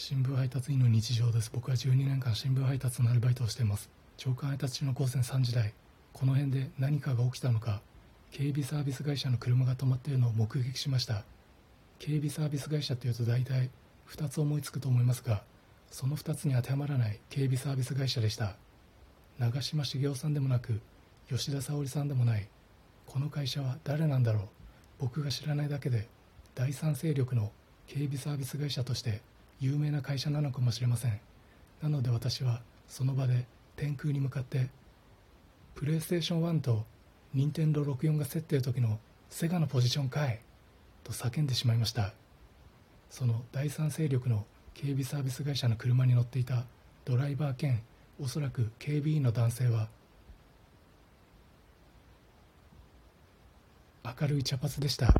新聞配達員の日常です。僕は12年間新聞配達のアルバイトをしています。朝刊配達中の午前3時台。この辺で何かが起きたのか。警備サービス会社の車が止まっているのを目撃しました。警備サービス会社というと大体2つ思いつくと思いますがその2つに当てはまらない警備サービス会社でした。長嶋茂雄さんでもなく吉田沙保里さんでもない。この会社は誰なんだろう。僕が知らないだけで第三勢力の警備サービス会社として有名な会社なのかもしれません。なので私はその場で天空に向かってプレイステーション1と任天堂64が競っている時のセガのポジションかいと叫んでしまいました。その第三勢力の警備サービス会社の車に乗っていたドライバー兼おそらく警備員の男性は明るい茶髪でした。